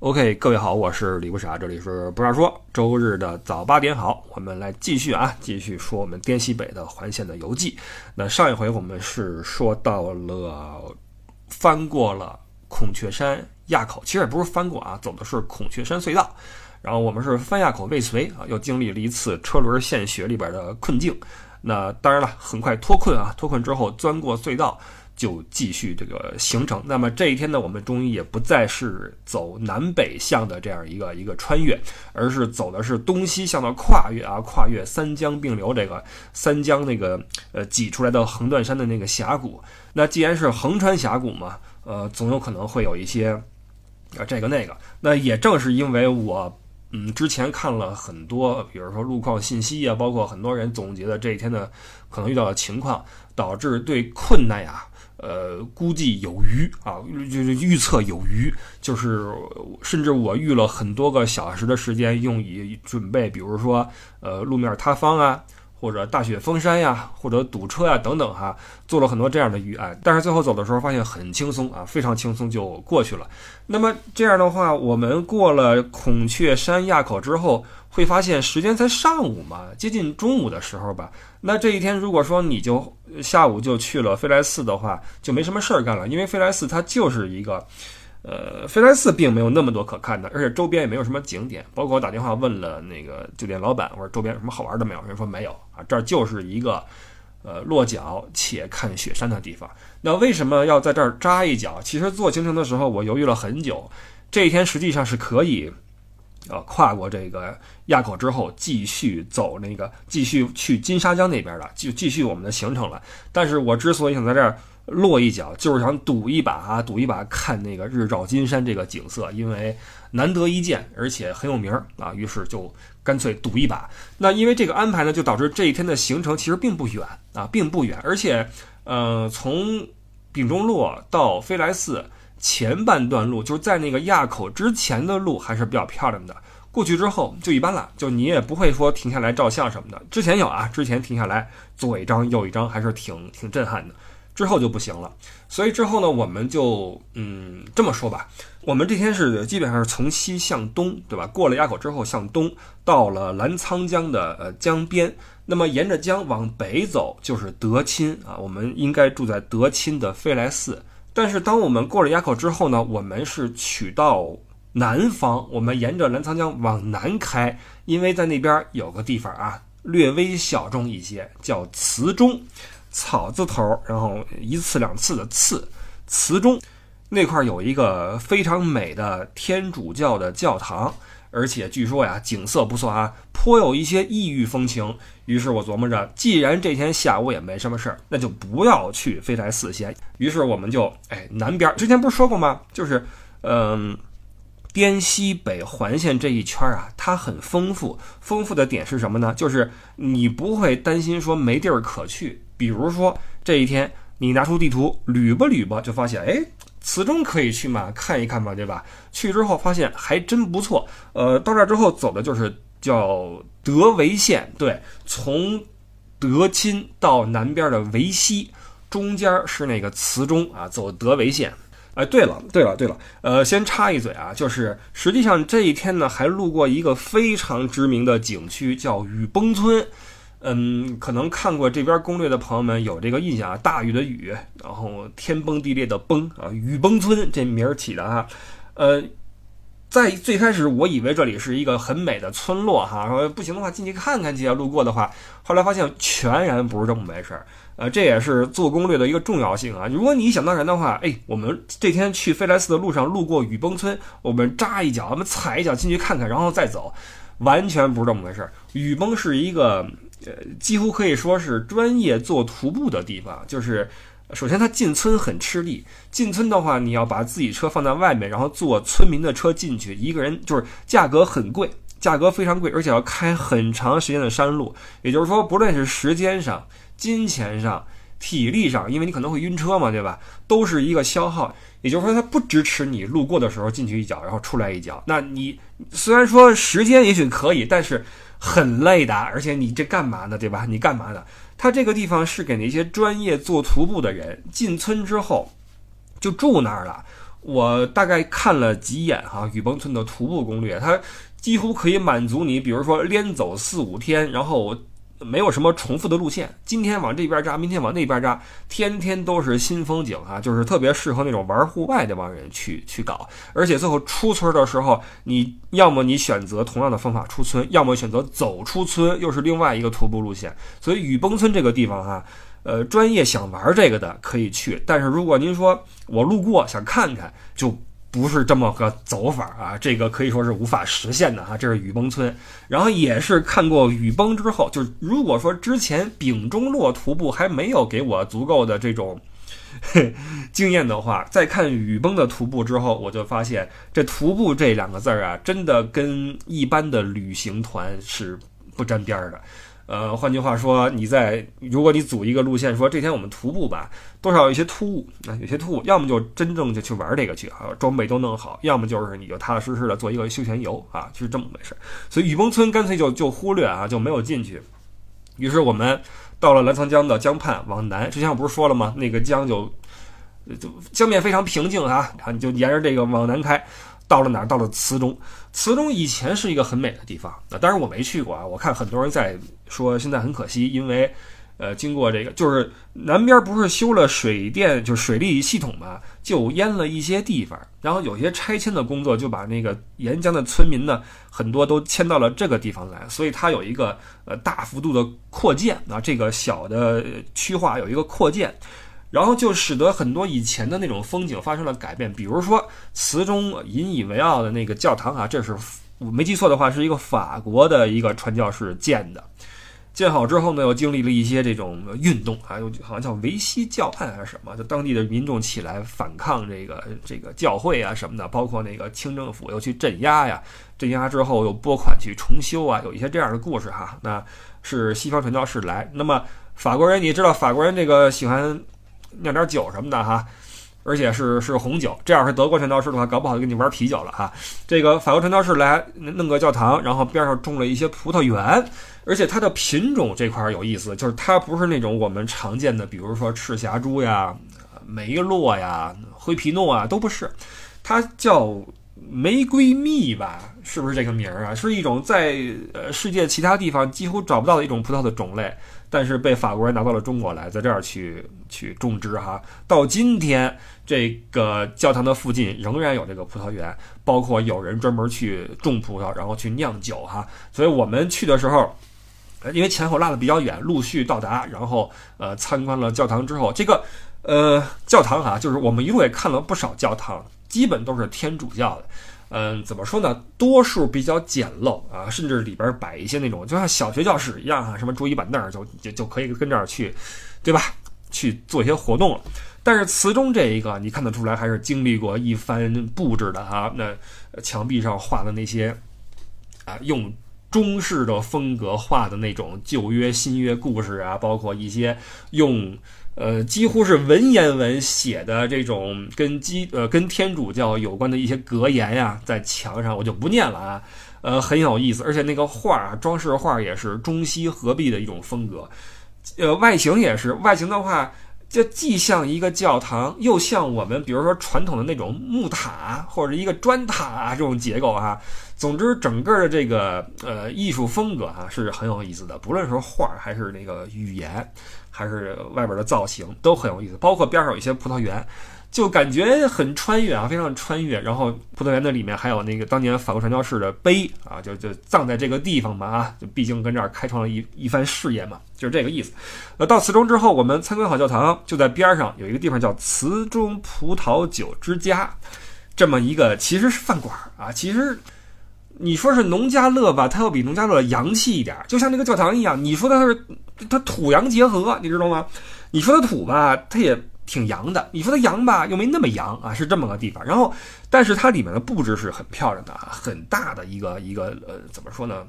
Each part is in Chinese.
OK，各位好，我是李不傻，这里是不傻说，周日的早八点好，我们来继续啊，继续说我们滇西北的环线的游记。那上一回我们是说到了翻过了孔雀山垭口，其实也不是翻过啊，走的是孔雀山隧道。然后我们是翻垭口未遂啊，又经历了一次车轮陷雪里边的困境。那当然了，很快脱困啊，脱困之后钻过隧道。就继续这个行程。那么这一天呢，我们终于也不再是走南北向的这样一个一个穿越，而是走的是东西向的跨越啊，跨越三江并流这个三江那个呃挤出来的横断山的那个峡谷。那既然是横穿峡谷嘛，呃，总有可能会有一些啊这个那个。那也正是因为我嗯之前看了很多，比如说路况信息啊，包括很多人总结的这一天的可能遇到的情况，导致对困难呀。呃，估计有余啊，就是预测有余，就是甚至我预了很多个小时的时间用以准备，比如说呃路面塌方啊，或者大雪封山呀，或者堵车呀等等哈，做了很多这样的预案，但是最后走的时候发现很轻松啊，非常轻松就过去了。那么这样的话，我们过了孔雀山垭口之后。会发现时间才上午嘛，接近中午的时候吧。那这一天如果说你就下午就去了飞来寺的话，就没什么事儿干了，因为飞来寺它就是一个，呃，飞来寺并没有那么多可看的，而且周边也没有什么景点。包括我打电话问了那个酒店老板，我说周边有什么好玩的没有？人说没有啊，这儿就是一个，呃，落脚且看雪山的地方。那为什么要在这儿扎一脚？其实做行程的时候我犹豫了很久，这一天实际上是可以。呃，跨过这个垭口之后，继续走那个，继续去金沙江那边的，就继续我们的行程了。但是我之所以想在这儿落一脚，就是想赌一把啊，赌一把看那个日照金山这个景色，因为难得一见，而且很有名啊。于是就干脆赌一把。那因为这个安排呢，就导致这一天的行程其实并不远啊，并不远，而且呃，从丙中洛到飞来寺。前半段路就是在那个垭口之前的路还是比较漂亮的，过去之后就一般了，就你也不会说停下来照相什么的。之前有啊，之前停下来左一张右一张还是挺挺震撼的，之后就不行了。所以之后呢，我们就嗯这么说吧，我们这天是基本上是从西向东，对吧？过了垭口之后向东，到了澜沧江的呃江边，那么沿着江往北走就是德钦啊，我们应该住在德钦的飞来寺。但是当我们过了垭口之后呢，我们是取到南方，我们沿着澜沧江往南开，因为在那边有个地方啊，略微小众一些，叫祠中，草字头，然后一次两次的次，词中那块有一个非常美的天主教的教堂。而且据说呀，景色不错啊，颇有一些异域风情。于是我琢磨着，既然这天下午也没什么事儿，那就不要去飞来寺先。于是我们就哎南边，之前不是说过吗？就是嗯，滇西北环线这一圈啊，它很丰富。丰富的点是什么呢？就是你不会担心说没地儿可去。比如说这一天，你拿出地图捋吧捋吧，就发现哎。此中可以去嘛，看一看嘛，对吧？去之后发现还真不错。呃，到这儿之后走的就是叫德维县，对，从德钦到南边的维西，中间是那个祠中啊，走德维县。哎，对了，对了，对了，呃，先插一嘴啊，就是实际上这一天呢，还路过一个非常知名的景区，叫雨崩村。嗯，可能看过这边攻略的朋友们有这个印象啊，大雨的雨，然后天崩地裂的崩啊，雨崩村这名儿起的哈。呃，在最开始我以为这里是一个很美的村落哈，说不行的话进去看看去啊，路过的话，后来发现全然不是这么回事儿。呃，这也是做攻略的一个重要性啊。如果你想当然的话，哎，我们这天去飞来寺的路上路过雨崩村，我们扎一脚，我们踩一脚进去看看，然后再走，完全不是这么回事儿。雨崩是一个。呃，几乎可以说是专业做徒步的地方。就是，首先它进村很吃力。进村的话，你要把自己车放在外面，然后坐村民的车进去，一个人就是价格很贵，价格非常贵，而且要开很长时间的山路。也就是说，不论是时间上、金钱上、体力上，因为你可能会晕车嘛，对吧？都是一个消耗。也就是说，它不支持你路过的时候进去一脚，然后出来一脚。那你虽然说时间也许可以，但是。很累的，而且你这干嘛呢？对吧？你干嘛呢？他这个地方是给那些专业做徒步的人进村之后就住那儿了。我大概看了几眼哈，雨崩村的徒步攻略，它几乎可以满足你，比如说连走四五天，然后。没有什么重复的路线，今天往这边扎，明天往那边扎，天天都是新风景啊，就是特别适合那种玩户外这帮人去去搞。而且最后出村的时候，你要么你选择同样的方法出村，要么选择走出村，又是另外一个徒步路线。所以雨崩村这个地方哈，呃，专业想玩这个的可以去，但是如果您说我路过想看看，就。不是这么个走法啊，这个可以说是无法实现的哈。这是雨崩村，然后也是看过雨崩之后，就是如果说之前丙中洛徒步还没有给我足够的这种 经验的话，再看雨崩的徒步之后，我就发现这徒步这两个字儿啊，真的跟一般的旅行团是不沾边儿的。呃，换句话说，你在如果你组一个路线，说这天我们徒步吧，多少有些突兀，啊有些突兀，要么就真正就去玩这个去啊，装备都弄好，要么就是你就踏踏实实的做一个休闲游啊，就是这么回事。所以雨崩村干脆就就忽略啊，就没有进去。于是我们到了澜沧江的江畔往南，之前我不是说了吗？那个江就就江面非常平静啊，啊你就沿着这个往南开。到了哪儿？到了慈中。慈中以前是一个很美的地方，啊，当然我没去过啊。我看很多人在说，现在很可惜，因为，呃，经过这个，就是南边不是修了水电，就是水利系统嘛，就淹了一些地方。然后有些拆迁的工作，就把那个沿江的村民呢，很多都迁到了这个地方来，所以它有一个呃大幅度的扩建啊，这个小的区划有一个扩建。然后就使得很多以前的那种风景发生了改变，比如说词中引以为傲的那个教堂啊，这是我没记错的话，是一个法国的一个传教士建的。建好之后呢，又经历了一些这种运动啊，又好像叫维希教派还是什么，就当地的民众起来反抗这个这个教会啊什么的，包括那个清政府又去镇压呀，镇压之后又拨款去重修啊，有一些这样的故事哈。那是西方传教士来，那么法国人，你知道法国人这个喜欢。酿点酒什么的哈，而且是是红酒。这样是德国传教士的话，搞不好就跟你玩啤酒了哈。这个法国传教士来弄个教堂，然后边上种了一些葡萄园，而且它的品种这块有意思，就是它不是那种我们常见的，比如说赤霞珠呀、梅洛呀、灰皮诺啊，都不是，它叫玫瑰蜜吧？是不是这个名儿啊？是一种在呃世界其他地方几乎找不到的一种葡萄的种类。但是被法国人拿到了中国来，在这儿去去种植哈。到今天，这个教堂的附近仍然有这个葡萄园，包括有人专门去种葡萄，然后去酿酒哈。所以我们去的时候，因为前后拉的比较远，陆续到达，然后呃参观了教堂之后，这个呃教堂哈，就是我们一路也看了不少教堂，基本都是天主教的。嗯，怎么说呢？多数比较简陋啊，甚至里边摆一些那种就像小学教室一样啊，什么桌椅板凳就就就可以跟这儿去，对吧？去做一些活动了。但是词中这一个，你看得出来还是经历过一番布置的哈。那墙壁上画的那些啊，用中式的风格画的那种旧约、新约故事啊，包括一些用。呃，几乎是文言文写的这种跟基呃跟天主教有关的一些格言呀，在墙上我就不念了啊，呃很有意思，而且那个画啊，装饰画也是中西合璧的一种风格，呃外形也是外形的话，就既像一个教堂，又像我们比如说传统的那种木塔或者一个砖塔这种结构哈。总之，整个的这个呃艺术风格哈是很有意思的，不论是画还是那个语言。还是外边的造型都很有意思，包括边上有一些葡萄园，就感觉很穿越啊，非常穿越。然后葡萄园的里面还有那个当年法国传教士的碑啊，就就葬在这个地方嘛啊，就毕竟跟这儿开创了一一番事业嘛，就是这个意思。呃，到慈中之后，我们参观好教堂，就在边上有一个地方叫慈中葡萄酒之家，这么一个其实是饭馆啊，其实。你说是农家乐吧，它要比农家乐洋气一点，就像那个教堂一样。你说它是它土洋结合，你知道吗？你说它土吧，它也挺洋的；你说它洋吧，又没那么洋啊，是这么个地方。然后，但是它里面的布置是很漂亮的啊，很大的一个一个呃，怎么说呢？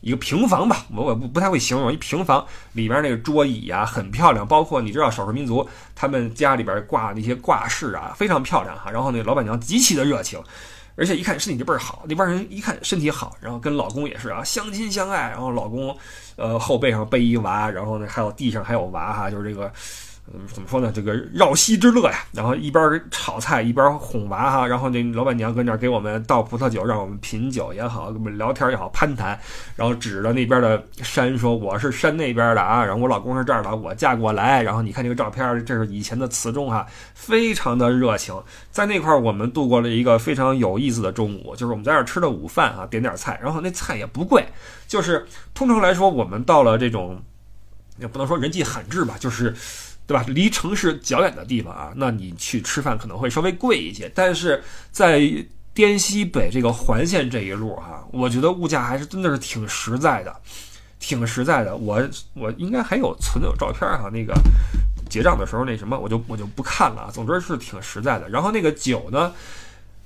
一个平房吧，我我不不太会形容，一平房里边那个桌椅啊很漂亮，包括你知道少数民族他们家里边挂那些挂饰啊非常漂亮哈。然后那老板娘极其的热情。而且一看身体就倍儿好，那帮人一看身体好，然后跟老公也是啊，相亲相爱。然后老公，呃，后背上背一娃，然后呢，还有地上还有娃哈，就是这个，嗯怎么说呢？这个绕膝之乐呀，然后一边炒菜一边哄娃哈，然后那老板娘跟那儿给我们倒葡萄酒，让我们品酒也好，我们聊天也好，攀谈，然后指着那边的山说：“我是山那边的啊，然后我老公是这儿的，我嫁过来。”然后你看这个照片，这是以前的词中哈，非常的热情。在那块儿，我们度过了一个非常有意思的中午，就是我们在这儿吃的午饭啊，点点菜，然后那菜也不贵，就是通常来说，我们到了这种也不能说人迹罕至吧，就是。对吧？离城市较远的地方啊，那你去吃饭可能会稍微贵一些。但是在滇西北这个环线这一路哈，我觉得物价还是真的是挺实在的，挺实在的。我我应该还有存有照片哈，那个结账的时候那什么，我就我就不看了啊。总之是挺实在的。然后那个酒呢？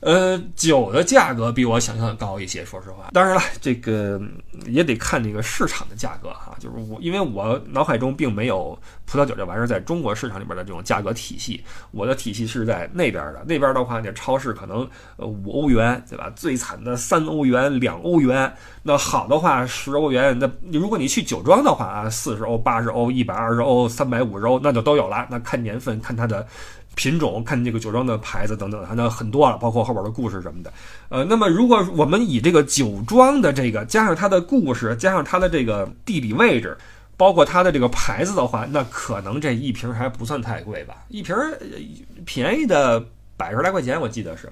呃，酒的价格比我想象的高一些，说实话。当然了，这个也得看这个市场的价格哈。就是我，因为我脑海中并没有葡萄酒这玩意儿在中国市场里边的这种价格体系，我的体系是在那边的。那边的话，那超市可能呃五欧元，对吧？最惨的三欧元、两欧元。那好的话十欧元。那如果你去酒庄的话啊，四十欧、八十欧、一百二十欧、三百五十欧，那就都有了。那看年份，看它的。品种看这个酒庄的牌子等等，那很多了，包括后边的故事什么的。呃，那么如果我们以这个酒庄的这个加上它的故事，加上它的这个地理位置，包括它的这个牌子的话，那可能这一瓶还不算太贵吧？一瓶便宜的百十来块钱，我记得是，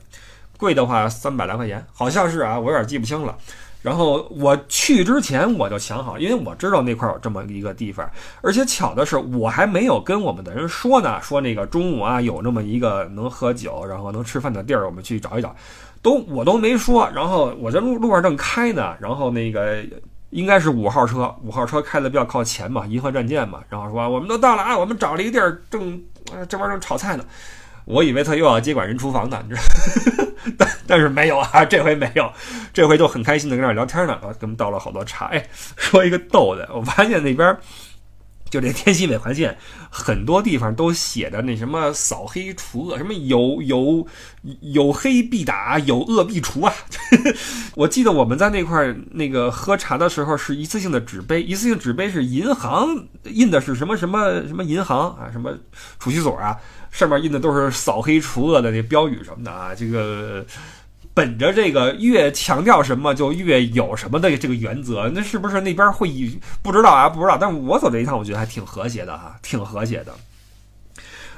贵的话三百来块钱，好像是啊，我有点记不清了。然后我去之前我就想好，因为我知道那块有这么一个地方，而且巧的是我还没有跟我们的人说呢，说那个中午啊有那么一个能喝酒，然后能吃饭的地儿，我们去找一找，都我都没说。然后我在路路上正开呢，然后那个应该是五号车，五号车开的比较靠前嘛，银河战舰嘛，然后说我们都到了啊，我们找了一个地儿，正这边正炒菜呢。我以为他又要接管人厨房呢，你知道，但是没有啊，这回没有，这回就很开心的跟那聊天呢，给我们倒了好多茶。哎，说一个逗的，我发现那边就这天西北环线，很多地方都写的那什么扫黑除恶，什么有有有黑必打，有恶必除啊。我记得我们在那块那个喝茶的时候，是一次性的纸杯，一次性纸杯是银行印的是什么什么什么银行啊，什么储蓄所啊。上面印的都是扫黑除恶的那标语什么的啊，这个本着这个越强调什么就越有什么的这个原则，那是不是那边会不知道啊？不知道，但我走这一趟，我觉得还挺和谐的哈，挺和谐的。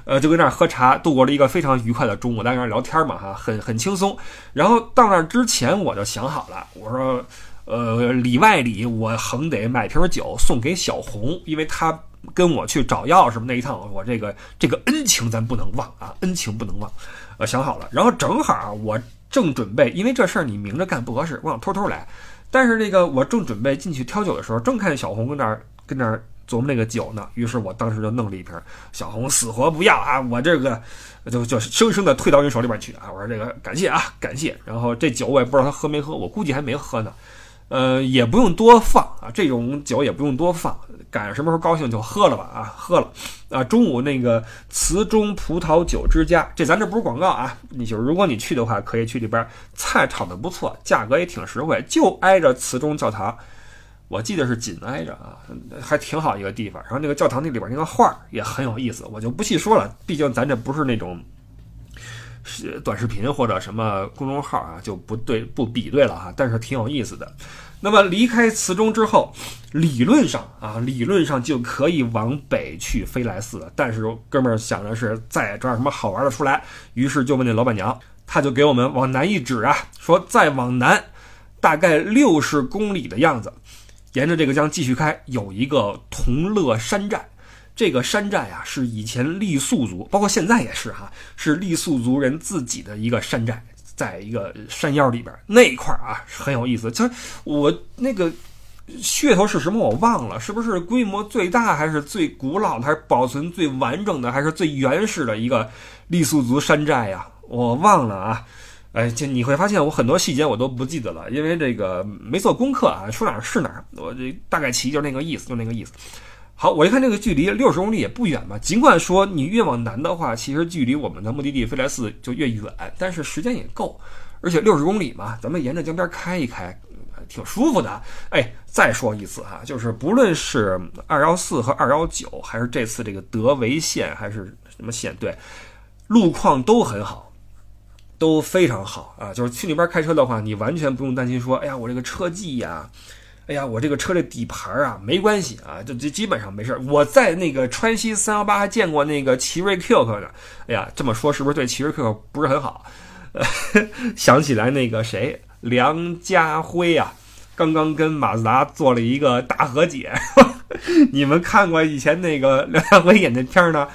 呃，就跟那儿喝茶，度过了一个非常愉快的中午，在那儿聊天嘛哈，很很轻松。然后到那儿之前，我就想好了，我说，呃，里外里我横得买瓶酒送给小红，因为她。跟我去找药什么那一趟，我这个这个恩情咱不能忘啊，恩情不能忘。呃，想好了，然后正好我正准备，因为这事儿你明着干不合适，我想偷偷来。但是那个我正准备进去挑酒的时候，正看见小红跟那儿跟那儿琢磨那个酒呢。于是我当时就弄了一瓶，小红死活不要啊，我这个就就生生的退到你手里边去啊。我说这个感谢啊，感谢。然后这酒我也不知道他喝没喝，我估计还没喝呢。呃，也不用多放啊，这种酒也不用多放。赶上什么时候高兴就喝了吧啊，喝了啊！中午那个瓷中葡萄酒之家，这咱这不是广告啊，你就如果你去的话，可以去里边，菜炒的不错，价格也挺实惠，就挨着瓷中教堂，我记得是紧挨着啊，还挺好一个地方。然后那个教堂那里边那个画也很有意思，我就不细说了，毕竟咱这不是那种是短视频或者什么公众号啊，就不对不比对了哈，但是挺有意思的。那么离开磁中之后，理论上啊，理论上就可以往北去飞来寺了。但是哥们儿想的是再找点什么好玩的出来，于是就问那老板娘，他就给我们往南一指啊，说再往南，大概六十公里的样子，沿着这个江继续开，有一个同乐山寨。这个山寨啊，是以前傈僳族，包括现在也是哈，是傈僳族人自己的一个山寨。在一个山腰里边那一块儿啊，很有意思。其实我那个噱头是什么，我忘了，是不是规模最大，还是最古老的，还是保存最完整的，还是最原始的一个傈僳族山寨呀？我忘了啊。哎，就你会发现我很多细节我都不记得了，因为这个没做功课啊，说哪儿是哪儿。我这大概其就是那个意思，就那个意思。好，我一看这个距离六十公里也不远嘛。尽管说你越往南的话，其实距离我们的目的地飞来寺就越远，但是时间也够。而且六十公里嘛，咱们沿着江边开一开，挺舒服的。哎，再说一次哈，就是不论是二幺四和二幺九，还是这次这个德维线还是什么线，对，路况都很好，都非常好啊。就是去那边开车的话，你完全不用担心说，哎呀，我这个车技呀。哎呀，我这个车的底盘啊，没关系啊，就就基本上没事我在那个川西三幺八还见过那个奇瑞 Q 呢。哎呀，这么说是不是对奇瑞 Q 不是很好？想起来那个谁，梁家辉啊，刚刚跟马自达做了一个大和解。你们看过以前那个梁家辉演的片儿呢？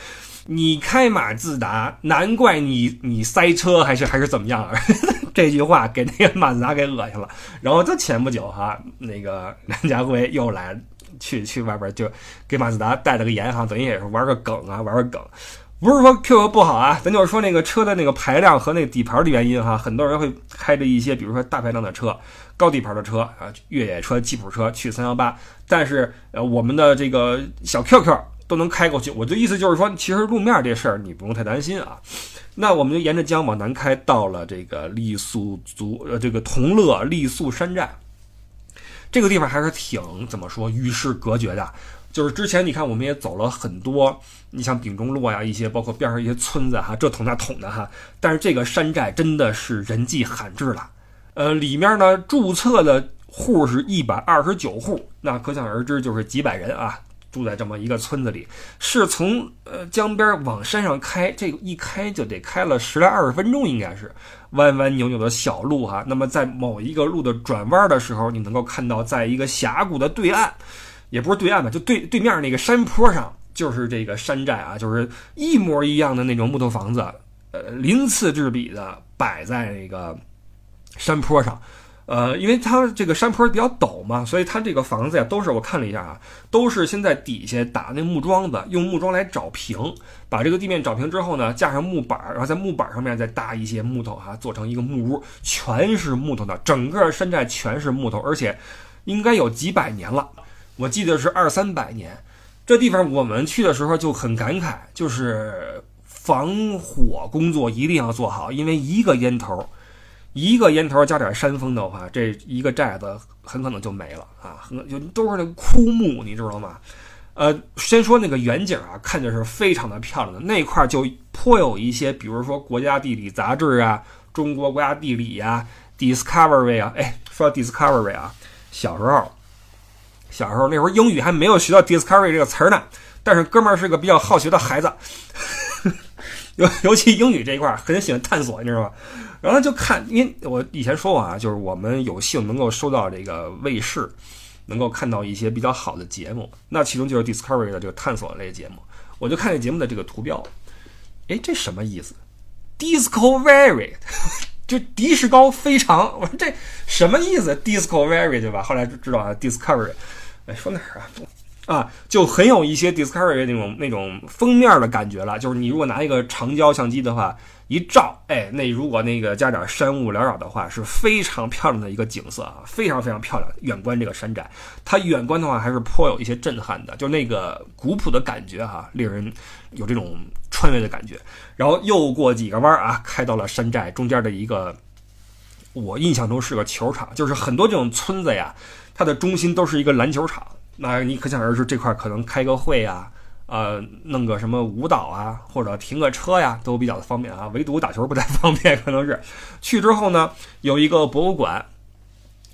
你开马自达，难怪你你塞车还是还是怎么样啊？这句话给那个马自达给恶心了。然后这前不久哈，那个 梁家辉又来去去外边就给马自达带了个盐哈，等于也是玩个梗啊，玩个梗。不是说 Q 不好啊，咱就是说那个车的那个排量和那个底盘的原因哈，很多人会开着一些比如说大排量的车、高底盘的车啊，越野车、吉普车去三幺八，但是呃我们的这个小 QQ。都能开过去，我的意思就是说，其实路面这事儿你不用太担心啊。那我们就沿着江往南开，到了这个傈僳族呃这个同乐傈僳山寨，这个地方还是挺怎么说与世隔绝的。就是之前你看，我们也走了很多，你像丙中洛呀，一些包括边上一些村子哈，这捅那捅的哈。但是这个山寨真的是人迹罕至了，呃，里面呢注册的户是一百二十九户，那可想而知就是几百人啊。住在这么一个村子里，是从呃江边往山上开，这一开就得开了十来二十分钟，应该是弯弯扭扭的小路哈。那么在某一个路的转弯的时候，你能够看到，在一个峡谷的对岸，也不是对岸吧，就对对面那个山坡上，就是这个山寨啊，就是一模一样的那种木头房子，呃，鳞次栉比的摆在那个山坡上。呃，因为它这个山坡比较陡嘛，所以它这个房子呀，都是我看了一下啊，都是先在底下打那木桩子，用木桩来找平，把这个地面找平之后呢，架上木板，然后在木板上面再搭一些木头哈，做成一个木屋，全是木头的，整个山寨全是木头，而且应该有几百年了，我记得是二三百年。这地方我们去的时候就很感慨，就是防火工作一定要做好，因为一个烟头。一个烟头加点山风的话，这一个寨子很可能就没了啊！很就都是那枯木，你知道吗？呃，先说那个远景啊，看着是非常的漂亮的。那块就颇有一些，比如说国家地理杂志啊，中国国家地理呀，Discovery 啊。哎，说到 Discovery 啊，小时候，小时候那会儿英语还没有学到 Discovery 这个词儿呢，但是哥们儿是个比较好学的孩子，尤尤其英语这一块很喜欢探索，你知道吗？然后就看，因为我以前说过啊，就是我们有幸能够收到这个卫视，能够看到一些比较好的节目，那其中就是 Discovery 的这个探索类节目。我就看这节目的这个图标，哎，这什么意思？Discovery，就迪士高非常，我说这什么意思？Discovery 对吧？后来就知道啊，Discovery，哎，说哪儿啊？啊，就很有一些 Discovery 那种那种封面的感觉了。就是你如果拿一个长焦相机的话，一照，哎，那如果那个加点山雾缭绕的话，是非常漂亮的一个景色啊，非常非常漂亮。远观这个山寨，它远观的话还是颇有一些震撼的，就那个古朴的感觉哈，令人有这种穿越的感觉。然后又过几个弯啊，开到了山寨中间的一个，我印象中是个球场，就是很多这种村子呀，它的中心都是一个篮球场。那你可想而知，这块可能开个会呀，呃，弄个什么舞蹈啊，或者停个车呀，都比较的方便啊。唯独打球不太方便，可能是。去之后呢，有一个博物馆，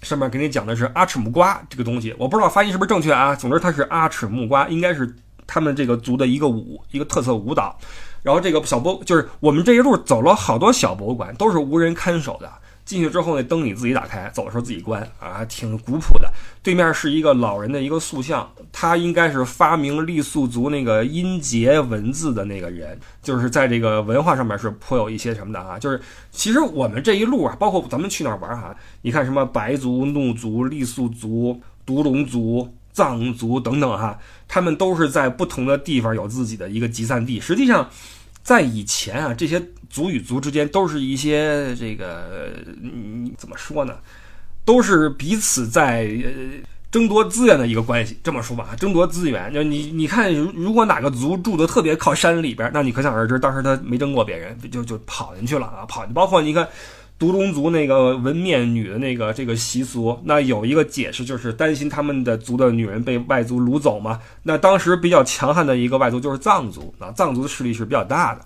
上面给你讲的是阿尺木瓜这个东西，我不知道发音是不是正确啊。总之它是阿尺木瓜，应该是他们这个族的一个舞，一个特色舞蹈。然后这个小博就是我们这一路走了好多小博物馆，都是无人看守的。进去之后，那灯你自己打开，走的时候自己关啊，挺古朴的。对面是一个老人的一个塑像，他应该是发明傈僳族那个音节文字的那个人，就是在这个文化上面是颇有一些什么的啊。就是其实我们这一路啊，包括咱们去那玩哈，你看什么白族、怒族、傈僳族、独龙族、藏族等等哈，他们都是在不同的地方有自己的一个集散地。实际上。在以前啊，这些族与族之间都是一些这个，嗯，怎么说呢？都是彼此在争夺资源的一个关系。这么说吧，争夺资源，就你你看，如果哪个族住的特别靠山里边，那你可想而知，当时他没争过别人，就就跑进去了啊，跑。包括你看，独龙族那个纹面女的那个这个习俗，那有一个解释就是担心他们的族的女人被外族掳走嘛。那当时比较强悍的一个外族就是藏族啊，藏族的势力是比较大的，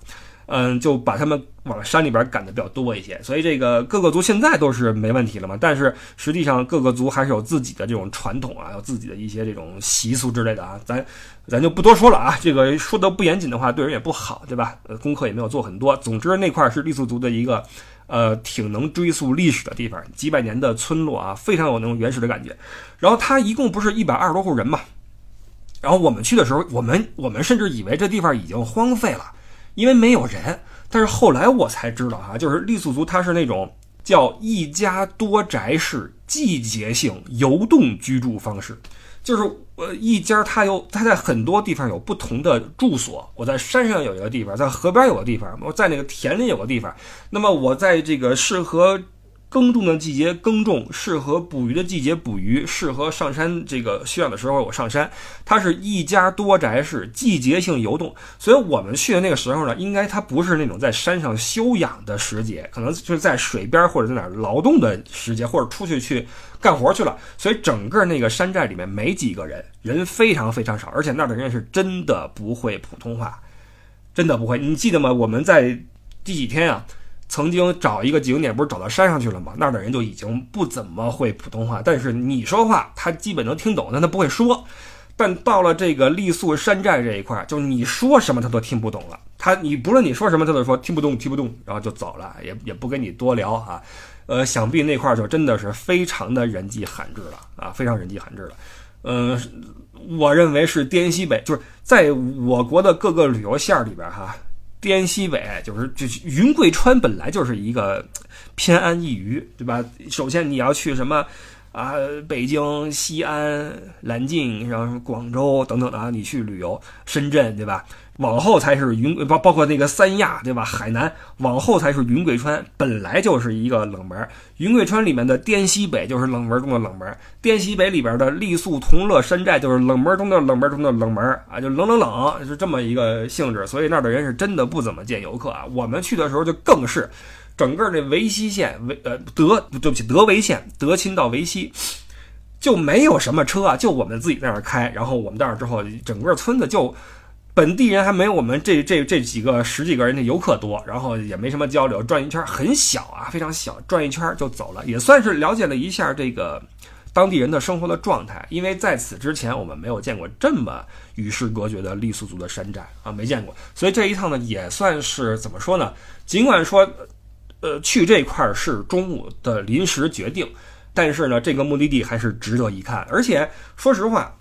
嗯，就把他们往山里边赶的比较多一些。所以这个各个族现在都是没问题了嘛，但是实际上各个族还是有自己的这种传统啊，有自己的一些这种习俗之类的啊，咱咱就不多说了啊。这个说的不严谨的话，对人也不好，对吧？呃，功课也没有做很多。总之那块是傈僳族的一个。呃，挺能追溯历史的地方，几百年的村落啊，非常有那种原始的感觉。然后它一共不是一百二十多户人嘛？然后我们去的时候，我们我们甚至以为这地方已经荒废了，因为没有人。但是后来我才知道哈，就是傈僳族它是那种叫一家多宅式季节性游动居住方式。就是呃一家，它有它在很多地方有不同的住所。我在山上有一个地方，在河边有个地方，我在那个田里有个地方。那么我在这个适合。耕种的季节耕种，适合捕鱼的季节捕鱼，适合上山这个需要的时候我上山。它是一家多宅式，季节性游动。所以我们去的那个时候呢，应该它不是那种在山上休养的时节，可能就是在水边或者在哪儿劳动的时节，或者出去去干活去了。所以整个那个山寨里面没几个人，人非常非常少，而且那儿的人是真的不会普通话，真的不会。你记得吗？我们在第几天啊？曾经找一个景点，不是找到山上去了吗？那儿的人就已经不怎么会普通话，但是你说话他基本能听懂，但他不会说。但到了这个傈僳山寨这一块，就是你说什么他都听不懂了。他你不论你说什么，他都说听不懂，听不懂，然后就走了，也也不跟你多聊啊。呃，想必那块就真的是非常的人迹罕至了啊，非常人迹罕至了。嗯，我认为是滇西北，就是在我国的各个旅游线里边哈。滇西北就是就是云贵川本来就是一个偏安一隅，对吧？首先你要去什么啊？北京、西安、南京，然后广州等等的啊，你去旅游，深圳，对吧？往后才是云包，包括那个三亚，对吧？海南往后才是云贵川，本来就是一个冷门。云贵川里面的滇西北就是冷门中的冷门，滇西北里边的傈僳同乐山寨就是冷门中的冷门中的冷门啊，就冷冷冷，是这么一个性质。所以那儿的人是真的不怎么见游客啊。我们去的时候就更是，整个这维西县维呃德对不起德维县德钦到维西就没有什么车啊，就我们自己在那儿开。然后我们到那儿之后，整个村子就。本地人还没有我们这这这几个十几个人的游客多，然后也没什么交流，转一圈很小啊，非常小，转一圈就走了，也算是了解了一下这个当地人的生活的状态。因为在此之前我们没有见过这么与世隔绝的傈僳族的山寨啊，没见过，所以这一趟呢也算是怎么说呢？尽管说，呃，去这块是中午的临时决定，但是呢，这个目的地还是值得一看，而且说实话。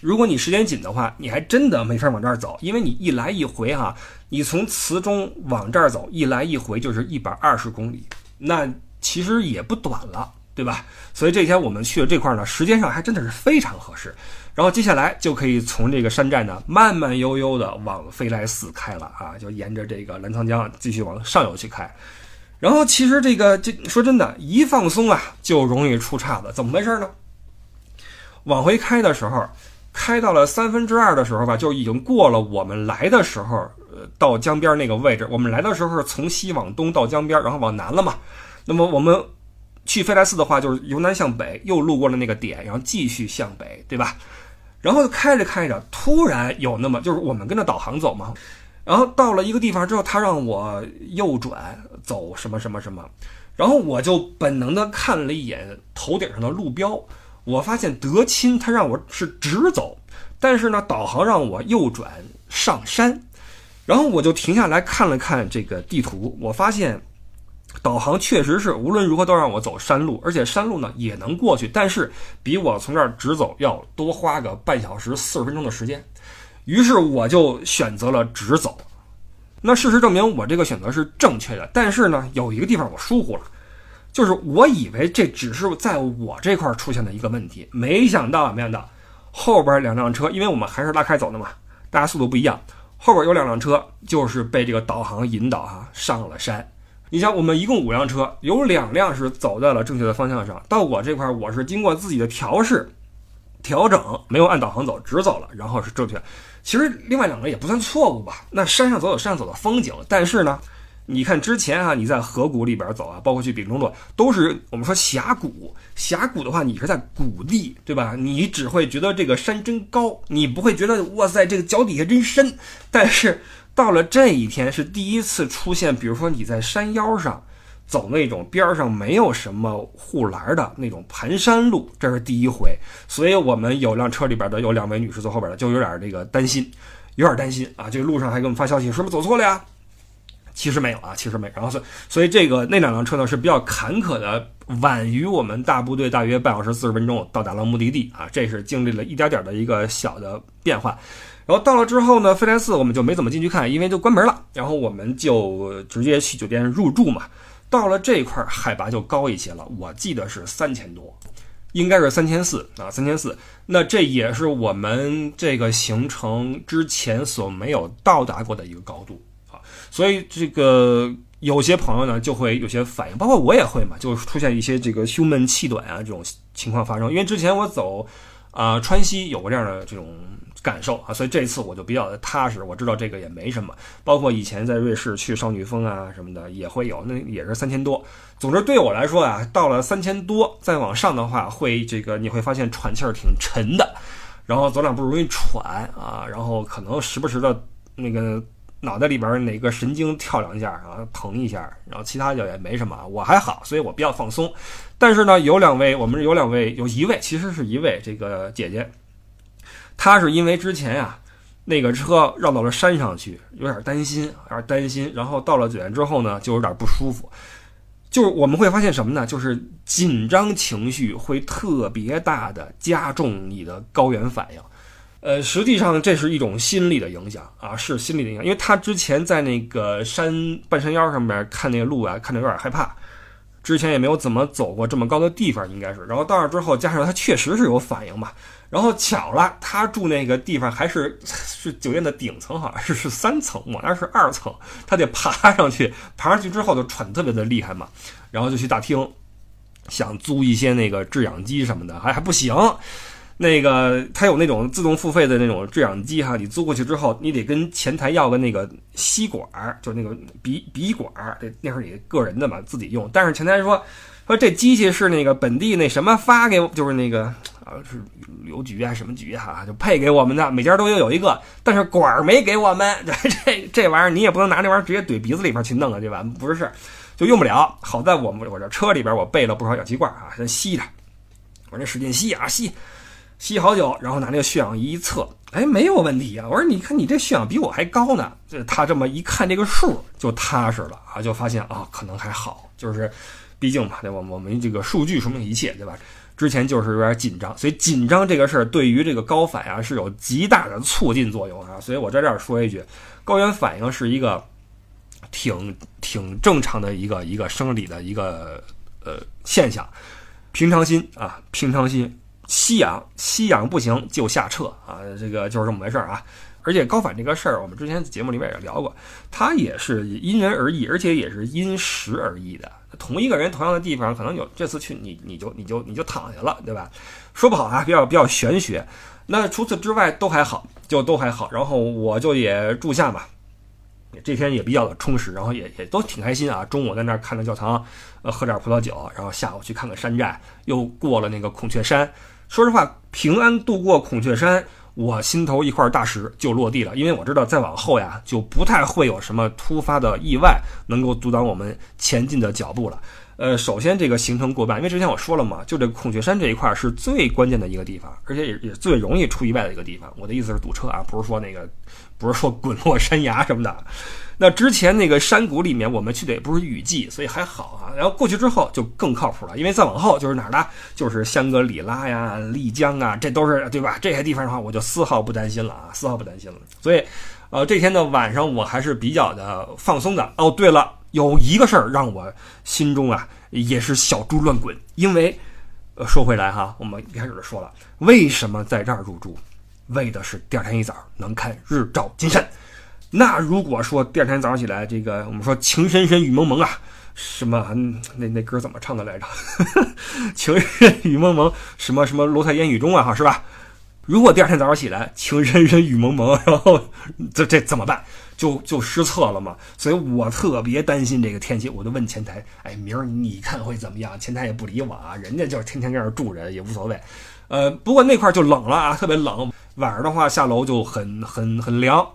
如果你时间紧的话，你还真的没法往这儿走，因为你一来一回哈，你从磁中往这儿走，一来一回就是一百二十公里，那其实也不短了，对吧？所以这天我们去的这块呢，时间上还真的是非常合适。然后接下来就可以从这个山寨呢，慢慢悠悠的往飞来寺开了啊，就沿着这个澜沧江继续往上游去开。然后其实这个这说真的，一放松啊，就容易出岔子，怎么回事呢？往回开的时候。开到了三分之二的时候吧，就已经过了我们来的时候，呃，到江边那个位置。我们来的时候是从西往东到江边，然后往南了嘛。那么我们去飞来寺的话，就是由南向北，又路过了那个点，然后继续向北，对吧？然后开着开着，突然有那么就是我们跟着导航走嘛，然后到了一个地方之后，他让我右转走什么什么什么，然后我就本能的看了一眼头顶上的路标。我发现德钦他让我是直走，但是呢，导航让我右转上山，然后我就停下来看了看这个地图，我发现导航确实是无论如何都让我走山路，而且山路呢也能过去，但是比我从这儿直走要多花个半小时四十分钟的时间，于是我就选择了直走。那事实证明我这个选择是正确的，但是呢，有一个地方我疏忽了。就是我以为这只是在我这块出现的一个问题，没想到，没想到后边两辆车，因为我们还是拉开走的嘛，大家速度不一样，后边有两辆车就是被这个导航引导哈上了山。你想，我们一共五辆车，有两辆是走在了正确的方向上，到我这块我是经过自己的调试、调整，没有按导航走，直走了，然后是正确。其实另外两个也不算错误吧，那山上走有山上走的风景，但是呢。你看之前啊，你在河谷里边走啊，包括去丙中洛，都是我们说峡谷。峡谷的话，你是在谷地，对吧？你只会觉得这个山真高，你不会觉得哇塞，这个脚底下真深。但是到了这一天，是第一次出现，比如说你在山腰上走那种边上没有什么护栏的那种盘山路，这是第一回。所以我们有辆车里边的有两位女士坐后边的，就有点这个担心，有点担心啊。这个路上还给我们发消息，是不是走错了呀？其实没有啊，其实没。然后所所以这个那两辆车呢是比较坎坷的，晚于我们大部队大约半小时四十分钟到达了目的地啊，这是经历了一点点的一个小的变化。然后到了之后呢，飞来寺我们就没怎么进去看，因为就关门了。然后我们就直接去酒店入住嘛。到了这块海拔就高一些了，我记得是三千多，应该是三千四啊，三千四。那这也是我们这个行程之前所没有到达过的一个高度。所以这个有些朋友呢就会有些反应，包括我也会嘛，就出现一些这个胸闷气短啊这种情况发生。因为之前我走啊川西有过这样的这种感受啊，所以这次我就比较的踏实，我知道这个也没什么。包括以前在瑞士去少女峰啊什么的也会有，那也是三千多。总之对我来说啊，到了三千多再往上的话，会这个你会发现喘气儿挺沉的，然后走两步容易喘啊，然后可能时不时的那个。脑袋里边哪个神经跳两下啊，疼一下，然后其他就也没什么，我还好，所以我比较放松。但是呢，有两位，我们有两位，有一位其实是一位这个姐姐，她是因为之前呀那个车绕到了山上去，有点担心，有点担心，然后到了酒店之后呢，就有点不舒服。就是我们会发现什么呢？就是紧张情绪会特别大的加重你的高原反应。呃，实际上这是一种心理的影响啊，是心理的影响，因为他之前在那个山半山腰上面看那个路啊，看着有点害怕，之前也没有怎么走过这么高的地方，应该是，然后到那之后，加上他确实是有反应嘛，然后巧了，他住那个地方还是是酒店的顶层，好像是是三层，我那是二层，他得爬上去，爬上去之后就喘特别的厉害嘛，然后就去大厅想租一些那个制氧机什么的，还还不行。那个它有那种自动付费的那种制氧机哈，你租过去之后，你得跟前台要个那个吸管儿，就那个鼻鼻管儿，这那是你个人的嘛，自己用。但是前台说说这机器是那个本地那什么发给，就是那个啊是旅游局啊什么局哈，就配给我们的，每家都有有一个，但是管儿没给我们。这这玩意儿你也不能拿那玩意儿直接怼鼻子里边去弄啊，对吧？不是，就用不了。好在我们我这车里边我备了不少氧气罐啊，先吸着，我这使劲吸啊吸。吸好久，然后拿那个血氧仪一测，哎，没有问题啊！我说，你看你这血氧比我还高呢。这他这么一看这个数就踏实了啊，就发现啊，可能还好。就是，毕竟嘛，对吧？我们这个数据说明一切，对吧？之前就是有点紧张，所以紧张这个事儿对于这个高反啊是有极大的促进作用啊。所以我在这儿说一句，高原反应是一个挺挺正常的一个一个生理的一个呃现象，平常心啊，平常心。吸氧，吸氧不行就下撤啊，这个就是这么回事儿啊。而且高反这个事儿，我们之前节目里面也聊过，它也是因人而异，而且也是因时而异的。同一个人，同样的地方，可能有这次去你你就你就你就躺下了，对吧？说不好啊，比较比较玄学。那除此之外都还好，就都还好。然后我就也住下嘛，这天也比较的充实，然后也也都挺开心啊。中午在那儿看着教堂，呃，喝点葡萄酒，然后下午去看看山寨，又过了那个孔雀山。说实话，平安度过孔雀山，我心头一块大石就落地了。因为我知道再往后呀，就不太会有什么突发的意外能够阻挡我们前进的脚步了。呃，首先这个行程过半，因为之前我说了嘛，就这孔雀山这一块是最关键的一个地方，而且也也最容易出意外的一个地方。我的意思是堵车啊，不是说那个，不是说滚落山崖什么的。那之前那个山谷里面，我们去的也不是雨季，所以还好啊。然后过去之后就更靠谱了，因为再往后就是哪儿呢？就是香格里拉呀、丽江啊，这都是对吧？这些地方的话，我就丝毫不担心了啊，丝毫不担心了。所以，呃，这天的晚上我还是比较的放松的。哦，对了，有一个事儿让我心中啊也是小猪乱滚，因为，呃，说回来哈，我们一开始就说了，为什么在这儿入住？为的是第二天一早能看日照金山。那如果说第二天早上起来，这个我们说情深深雨蒙蒙啊，什么那那歌怎么唱的来着？情深深雨蒙蒙，什么什么楼台烟雨中啊，哈是吧？如果第二天早上起来情深深雨蒙蒙，然后这这怎么办？就就失策了嘛。所以我特别担心这个天气，我就问前台，哎，明儿你看会怎么样？前台也不理我啊，人家就是天天在那儿住着也无所谓。呃，不过那块就冷了啊，特别冷。晚上的话下楼就很很很凉，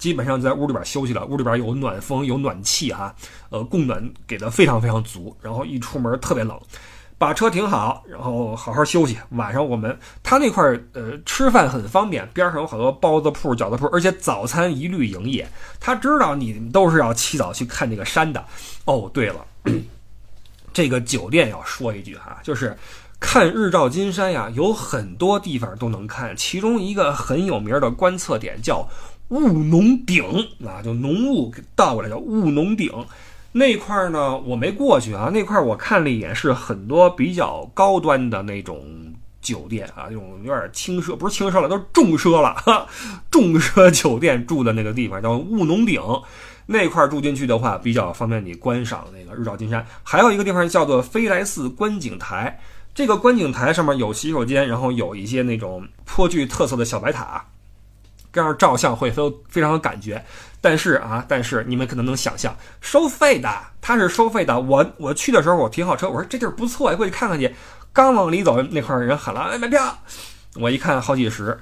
基本上在屋里边休息了。屋里边有暖风，有暖气哈，呃，供暖给的非常非常足。然后一出门特别冷，把车停好，然后好好休息。晚上我们他那块儿呃吃饭很方便，边上有好多包子铺、饺子铺，而且早餐一律营业。他知道你都是要起早去看这个山的。哦，对了，这个酒店要说一句哈，就是。看日照金山呀，有很多地方都能看。其中一个很有名的观测点叫雾农顶啊，就浓雾倒过来叫雾农顶。那块儿呢，我没过去啊。那块儿我看了一眼，是很多比较高端的那种酒店啊，那种有点轻奢，不是轻奢了，都是重奢了，哈重奢酒店住的那个地方叫雾农顶。那块儿住进去的话，比较方便你观赏那个日照金山。还有一个地方叫做飞来寺观景台。这个观景台上面有洗手间，然后有一些那种颇具特色的小白塔，这样照相会非非常有感觉。但是啊，但是你们可能能想象，收费的，它是收费的。我我去的时候，我停好车，我说这地儿不错，过去看看去。刚往里走，那块人喊了：“哎，买票！”我一看，好几十。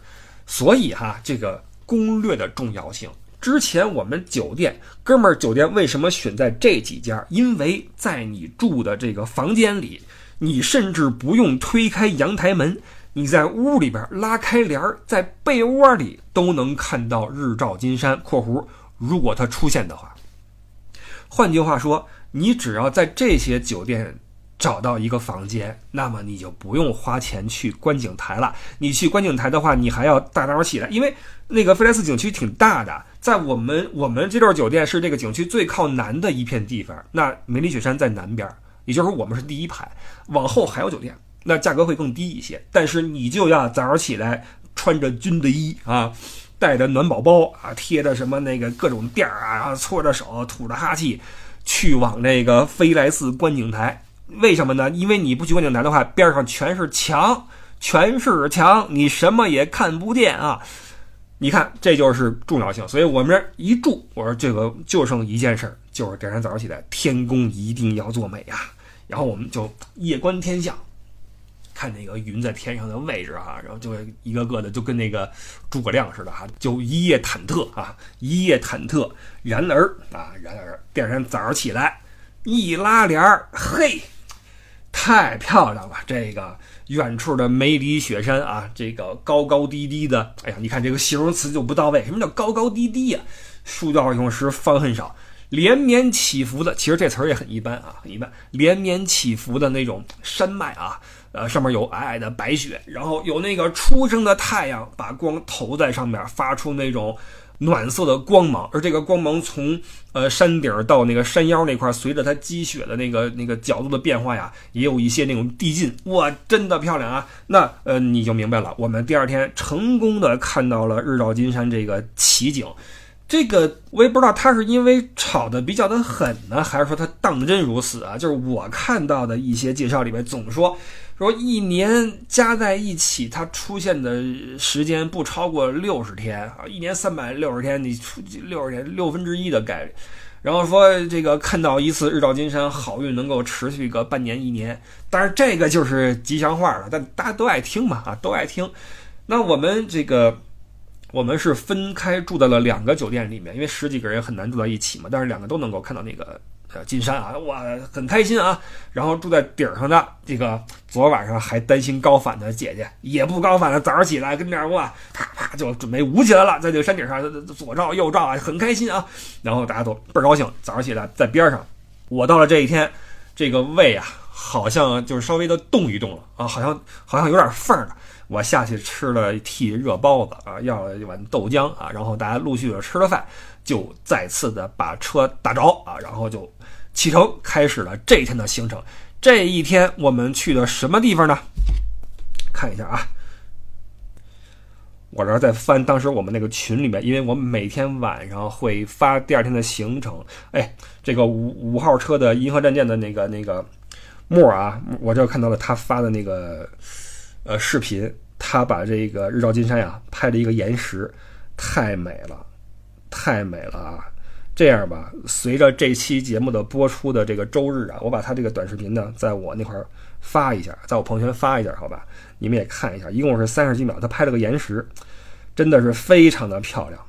所以哈，这个攻略的重要性。之前我们酒店，哥们儿酒店为什么选在这几家？因为在你住的这个房间里。你甚至不用推开阳台门，你在屋里边拉开帘儿，在被窝里都能看到日照金山（括弧如果它出现的话）。换句话说，你只要在这些酒店找到一个房间，那么你就不用花钱去观景台了。你去观景台的话，你还要大早起来，因为那个菲莱斯景区挺大的，在我们我们这对酒店是这个景区最靠南的一片地方，那梅里雪山在南边。也就是说，我们是第一排，往后还有酒店，那价格会更低一些。但是你就要早上起来，穿着军的衣啊，带着暖宝宝啊，贴着什么那个各种垫儿啊，然后搓着手，吐着哈气，去往那个飞来寺观景台。为什么呢？因为你不去观景台的话，边上全是墙，全是墙，你什么也看不见啊。你看，这就是重要性。所以我们这一住，我说这个就剩一件事儿，就是第二天早上起来，天公一定要作美呀。然后我们就夜观天象，看那个云在天上的位置哈，然后就一个个的就跟那个诸葛亮似的哈，就一夜忐忑啊，一夜忐忑。然而啊，然而第二天早上起来一拉帘儿，嘿，太漂亮了！这个远处的梅里雪山啊，这个高高低低的，哎呀，你看这个形容词就不到位。什么叫高高低低呀？树倒用时方恨少。连绵起伏的，其实这词儿也很一般啊，很一般。连绵起伏的那种山脉啊，呃，上面有皑皑的白雪，然后有那个初升的太阳把光投在上面，发出那种暖色的光芒。而这个光芒从呃山顶到那个山腰那块，随着它积雪的那个那个角度的变化呀，也有一些那种递进。哇，真的漂亮啊！那呃，你就明白了，我们第二天成功的看到了日照金山这个奇景。这个我也不知道，他是因为炒的比较的狠呢，还是说他当真如此啊？就是我看到的一些介绍里面总说，说一年加在一起，它出现的时间不超过六十天啊，一年三百六十天，你出六十天六分之一的概率。然后说这个看到一次日照金山，好运能够持续个半年一年。但是这个就是吉祥话了，但大家都爱听嘛啊，都爱听。那我们这个。我们是分开住在了两个酒店里面，因为十几个人很难住在一起嘛。但是两个都能够看到那个呃金山啊，哇，很开心啊。然后住在顶上的这个，昨晚上还担心高反的姐姐也不高反了，早上起来跟这儿哇，啪啪就准备舞起来了，在这个山顶上左照右照啊，很开心啊。然后大家都倍儿高兴，早上起来在边上，我到了这一天，这个胃啊好像就是稍微的动一动了啊，好像好像有点缝了。我下去吃了一屉热包子啊，要了一碗豆浆啊，然后大家陆续的吃了饭，就再次的把车打着啊，然后就启程开始了这一天的行程。这一天我们去的什么地方呢？看一下啊，我这在翻当时我们那个群里面，因为我每天晚上会发第二天的行程。哎，这个五五号车的银河战舰的那个那个沫啊，我这看到了他发的那个。呃，视频他把这个日照金山呀拍了一个延时，太美了，太美了啊！这样吧，随着这期节目的播出的这个周日啊，我把他这个短视频呢，在我那块发一下，在我朋友圈发一下，好吧？你们也看一下，一共是三十几秒，他拍了个延时，真的是非常的漂亮。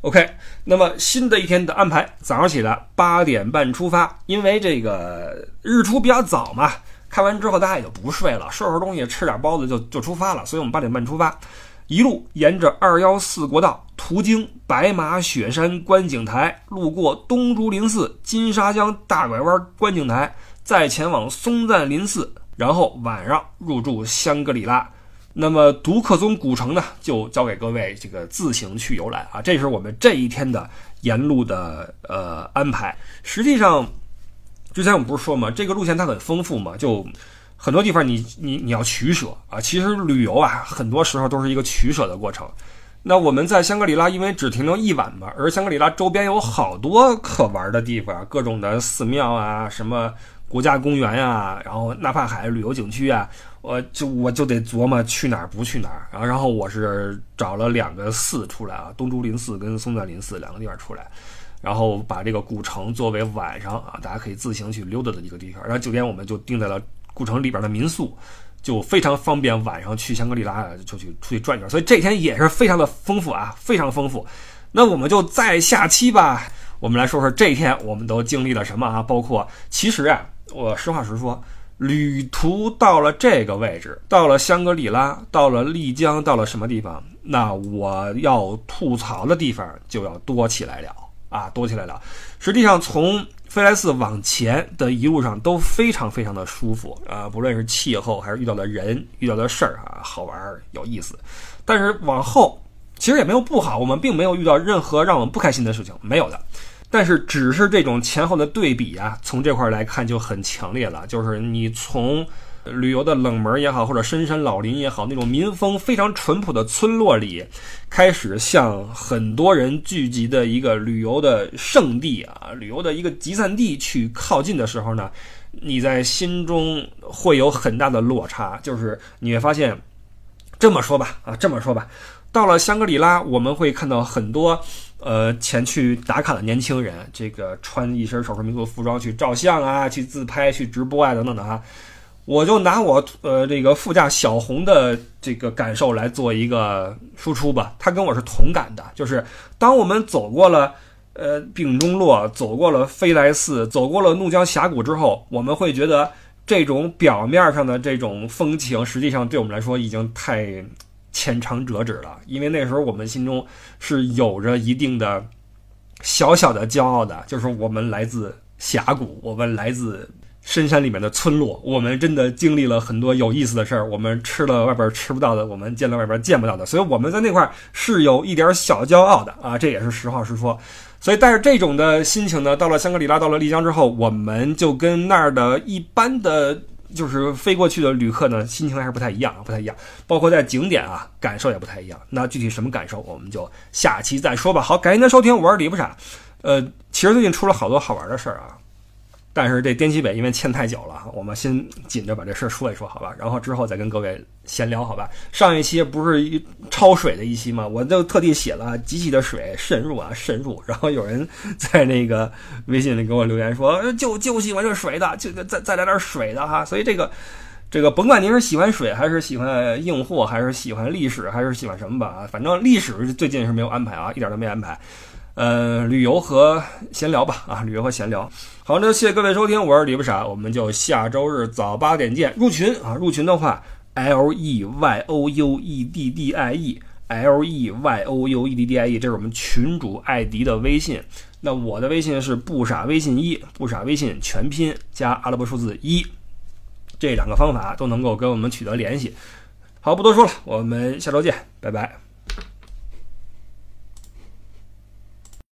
OK，那么新的一天的安排，早上起来八点半出发，因为这个日出比较早嘛，看完之后大家也就不睡了，收拾东西吃点包子就就出发了，所以我们八点半出发，一路沿着二幺四国道，途经白马雪山观景台，路过东竹林寺、金沙江大拐弯观景台，再前往松赞林寺，然后晚上入住香格里拉。那么独克宗古城呢，就交给各位这个自行去游览啊。这是我们这一天的沿路的呃安排。实际上，之前我们不是说嘛，这个路线它很丰富嘛，就很多地方你你你要取舍啊。其实旅游啊，很多时候都是一个取舍的过程。那我们在香格里拉，因为只停留一晚嘛，而香格里拉周边有好多可玩的地方，各种的寺庙啊，什么国家公园呀，然后纳帕海旅游景区啊。我就我就得琢磨去哪儿不去哪儿，然后然后我是找了两个寺出来啊，东竹林寺跟松赞林寺两个地方出来，然后把这个古城作为晚上啊大家可以自行去溜达的一个地方，然后酒店我们就定在了古城里边的民宿，就非常方便晚上去香格里拉就去出去转一转，所以这天也是非常的丰富啊，非常丰富。那我们就再下期吧，我们来说说这一天我们都经历了什么啊，包括其实啊，我实话实说。旅途到了这个位置，到了香格里拉，到了丽江，到了什么地方？那我要吐槽的地方就要多起来了啊，多起来了。实际上，从飞来寺往前的一路上都非常非常的舒服啊，不论是气候还是遇到的人、遇到的事儿啊，好玩儿有意思。但是往后其实也没有不好，我们并没有遇到任何让我们不开心的事情，没有的。但是，只是这种前后的对比啊，从这块来看就很强烈了。就是你从旅游的冷门也好，或者深山老林也好，那种民风非常淳朴的村落里，开始向很多人聚集的一个旅游的圣地啊，旅游的一个集散地去靠近的时候呢，你在心中会有很大的落差。就是你会发现，这么说吧，啊，这么说吧，到了香格里拉，我们会看到很多。呃，前去打卡的年轻人，这个穿一身少数民族服装去照相啊，去自拍、去直播啊，等等的哈。我就拿我呃这个副驾小红的这个感受来做一个输出吧。他跟我是同感的，就是当我们走过了呃丙中洛，走过了飞来寺，走过了怒江峡谷之后，我们会觉得这种表面上的这种风情，实际上对我们来说已经太。浅尝辄止了，因为那时候我们心中是有着一定的 小小的骄傲的，就是我们来自峡谷，我们来自深山里面的村落，我们真的经历了很多有意思的事儿，我们吃了外边吃不到的，我们见了外边见不到的，所以我们在那块是有一点小骄傲的啊，这也是实话实说。所以带着这种的心情呢，到了香格里拉，到了丽江之后，我们就跟那儿的一般的。就是飞过去的旅客呢，心情还是不太一样，不太一样。包括在景点啊，感受也不太一样。那具体什么感受，我们就下期再说吧。好，感谢您的收听，我是李不傻。呃，其实最近出了好多好玩的事儿啊。但是这滇西北因为欠太久了，我们先紧着把这事儿说一说，好吧？然后之后再跟各位闲聊，好吧？上一期不是一超水的一期吗？我就特地写了“极其的水渗入啊，渗入”。然后有人在那个微信里给我留言说：“就就喜欢这水的，就再再来点水的哈。”所以这个这个，甭管您是喜欢水，还是喜欢硬货，还是喜欢历史，还是喜欢什么吧，反正历史最近是没有安排啊，一点都没安排。呃，旅游和闲聊吧，啊，旅游和闲聊。好，那谢谢各位收听，我是李不傻，我们就下周日早八点见。入群啊，入群的话，L E Y O U E D D I E，L E Y O U E D D I E，这是我们群主艾迪的微信。那我的微信是不傻微信一，不傻微信全拼加阿拉伯数字一，这两个方法都能够跟我们取得联系。好，不多说了，我们下周见，拜拜。